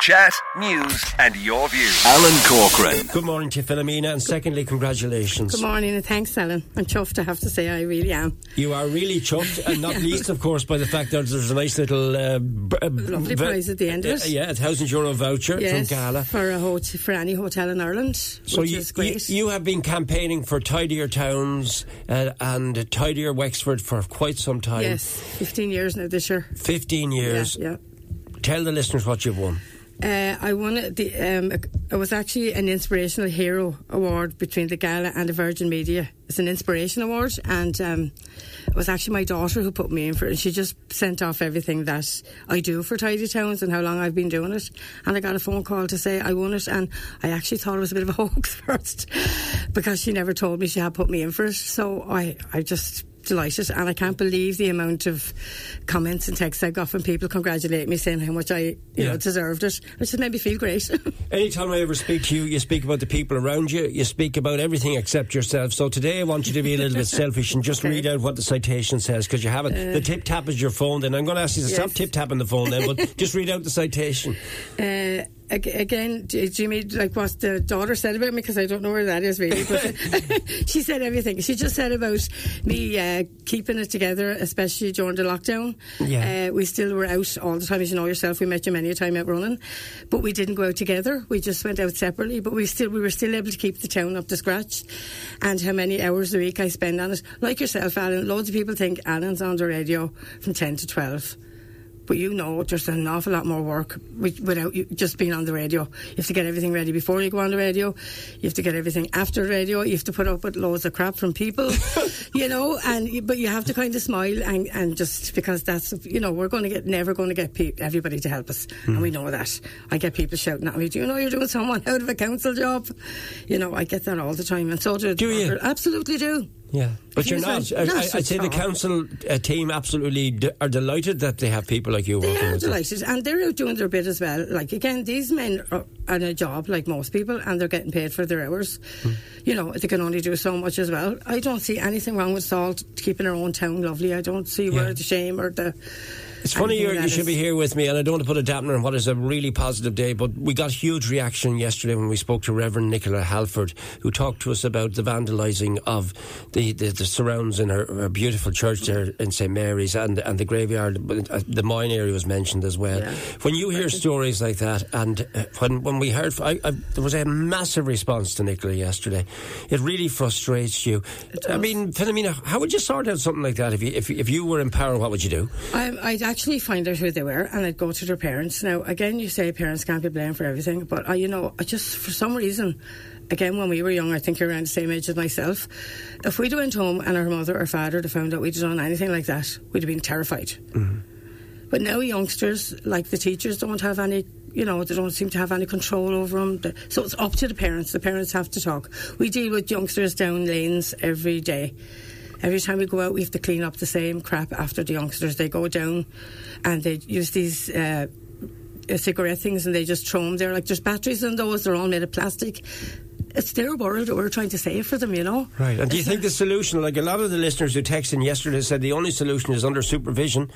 Chat, news, and your views. Alan Corcoran. Good morning to you, Philomena, and secondly, congratulations. Good morning and thanks, Alan. I'm chuffed, I have to say, I really am. You are really chuffed, and not least, of course, by the fact that there's a nice little uh, b- uh, Lovely v- prize at the end of it. Uh, yeah, a thousand euro voucher Yes, from Gala. for a hot- for any hotel in Ireland, So which you, is great. you, you have been campaigning for tidier towns uh, and tidier Wexford for quite some time. yes, 15 years now this year. 15 years. Yeah, yeah. Tell the listeners what you've won. Uh, I won. The, um, it was actually an inspirational hero award between the Gala and the Virgin Media. It's an inspiration award, and um, it was actually my daughter who put me in for it. And she just sent off everything that I do for Tidy Towns and how long I've been doing it. And I got a phone call to say I won it, and I actually thought it was a bit of a hoax first because she never told me she had put me in for it. So I, I just delighted and I can't believe the amount of comments and texts I got from people congratulating me saying how much I you Yeah. know deserved it which just made me feel great Anytime I ever speak to you, you speak about the people around you, you speak about everything except yourself. So today I want you to be a little bit selfish and just Okay. read out what the citation says because you have it. the tip tap is your phone, then I'm going to ask you to stop tip tapping the phone then, but just read out the citation. uh, again do do you mean like what the daughter said about me because I don't know where that is really but she said everything. She just said about me uh, keeping it together especially during the lockdown. Yeah. uh, we still were out all the time. As you know yourself we met you many a time out running but we didn't go out together. We just went out separately but we still we were still able to keep the town up to scratch. And how many hours a week I spend on it. Like yourself Alan loads of people think Alan's on the radio from 10 to 12 but you know there's an awful lot more work without you just being on the radio. You have to get everything ready before you go on the radio. You have to get everything after the radio. You have to put up with loads of crap from people, you know. And but you have to kind of smile and, and just because that's you know we're going to get never going to get pe- everybody to help us, and we hmm. know that. I get people shouting at me, "Do you know you're doing someone out of a council job?" You know, I get that all the time, and so do Do you? absolutely do. Yeah, but you're not. I, I'd say the council uh, team absolutely d- are delighted that they have people like you They working are with them. delighted, and they're out doing their bit as well. Like again, these men are on a job like most people, and they're getting paid for their hours. Hmm. You know, they can only do so much as well. I don't see anything wrong with Salt keeping our own town lovely. I don't see where the shame or the. It's funny you're, you should be here with me, and I don't want to put a dampener on what is a really positive day, but we got huge reaction yesterday when we spoke to Reverend Nicola Halford, who talked to us about the vandalising of the, the, the surrounds in her, her beautiful church there in St Mary's and and the graveyard. uh, The mine area was mentioned as well. Yeah. When you hear stories like that, and uh, when when we heard, I, I, there was a massive response to Nicola yesterday. It really frustrates you. I mean, Philomena, how would you sort out something like that if you if, if you were in power? What would you do? I, actually find out who they were and I'd go to their parents. Now, again, you say parents can't be blamed for everything, but I, you know, I just for some reason, again, when we were young, I think you're around the same age as myself. If we'd went home and our mother or father had found out we'd done anything like that, we'd have been terrified. Mm-hmm. But now youngsters, like the teachers, don't have any. You know, they don't seem to have any control over them. So it's up to the parents. The parents have to talk. We deal with youngsters down lanes every day. Every time we go out, we have to clean up the same crap after the youngsters. They go down and they use these uh, uh, cigarette things and they just throw them there. Like there's batteries in those, they're all made of plastic. It's their world that we're trying to save for them, you know? Right. And do you think the solution, like a lot of the listeners who texted in yesterday said the only solution is under supervision,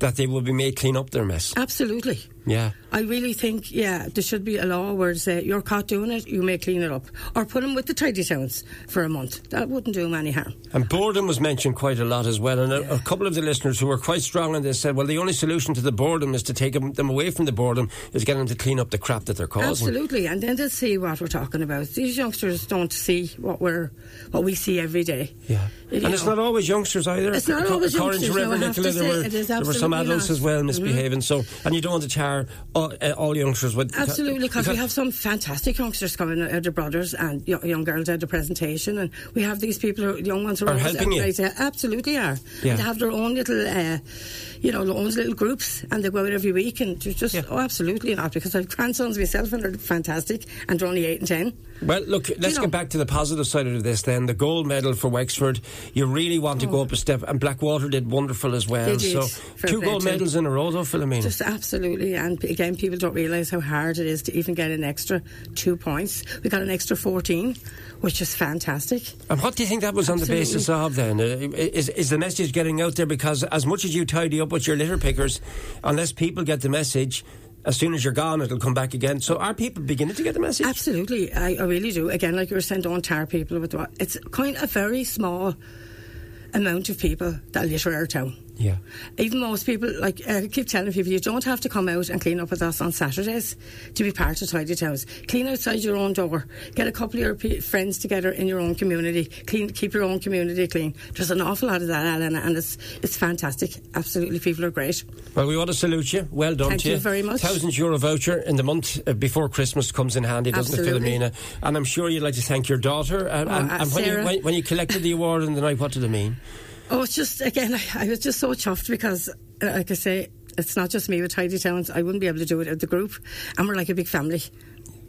that they will be made clean up their mess? Absolutely. Yeah. I really think, yeah, there should be a law where say you're caught doing it, you may clean it up, or put them with the tidy towns for a month. That wouldn't do them any harm. And boredom was mentioned quite a lot as well. And a, a couple of the listeners who were quite strong on this said, well, the only solution to the boredom is to take them, them away from the boredom, is get them to clean up the crap that they're causing. Absolutely, and then they'll see what we're talking about. These youngsters don't see what we're what we see every day. Yeah. You And it's not always youngsters either. It's not always According youngsters, to no, I Reverend have to Nicola, there say were, it is there were some absolutely adults not. as well Mhm. misbehaving. So, and you don't want to tar all, uh, all youngsters with. Absolutely, because we have some fantastic youngsters coming out of the brothers and young, young girls out of presentation, and we have these people, who, young ones who are, helping you? Absolutely are. Yeah. And they have their own little, uh, you know, own little groups, and they go out every week, and just Yeah. oh, absolutely not. Because I've grandsons myself, and they're fantastic, and they're only eight and ten. Well, look, let's know. get back to the positive side of this then. The gold medal for Wexford. You really want to go up a step, and Blackwater did wonderful as well. Oh. Did. So, two gold medals in a row, though, Philomena. Just absolutely, and again, people don't realise how hard it is to even get an extra two points. We got an extra fourteen, which is fantastic. And what do you think that was on the basis of then? Uh, is, is the message getting out there? Because as much as you tidy up up with your litter pickers unless people get the message as soon as you're gone, it'll come back again. So are people beginning to get the message? Absolutely, I, I really do. Again, like you were saying, don't tar people with what it's kind of a very small amount of people that litter our town. Yeah. Even most people, like I keep telling people, you don't have to come out and clean up with us on Saturdays to be part of Tidy Towns. Clean outside your own door. Get a couple of your p- friends together in your own community. Clean, keep your own community clean. There's an awful lot of that, Alan, and it's it's fantastic. Absolutely, people are great. Well, we want to salute you. Well done Thank to you. you very much. Thousand euro voucher in the month uh, before Christmas comes in handy, doesn't Absolutely. it, Philomena? And I'm sure you'd like to thank your daughter. And, Oh, and, uh, and when, you, when, when you collected the award in the night, what did it mean? Oh, it's just again, I, was just so chuffed because, uh, like I say, it's not just me with Tidy Towns. I wouldn't be able to do it with the group, and we're like a big family.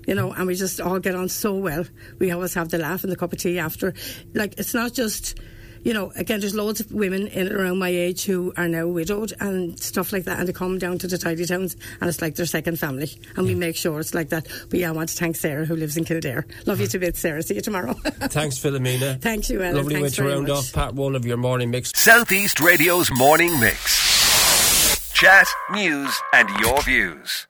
You know, and we just all get on so well. We always have the laugh and the cup of tea after. Like, it's not just, you know, again, there's loads of women in and around my age who are now widowed and stuff like that, and they come down to the Tidy Towns, and it's like their second family. And we make sure it's like that. But yeah, I want to thank Sarah, who lives in Kildare. Love you to bits, Sarah. See you tomorrow. Thanks, Philomena. Thank you, Ellen. Lovely way to round much. off part one of your morning mix. Southeast Radio's morning mix. Chat, news, and your views.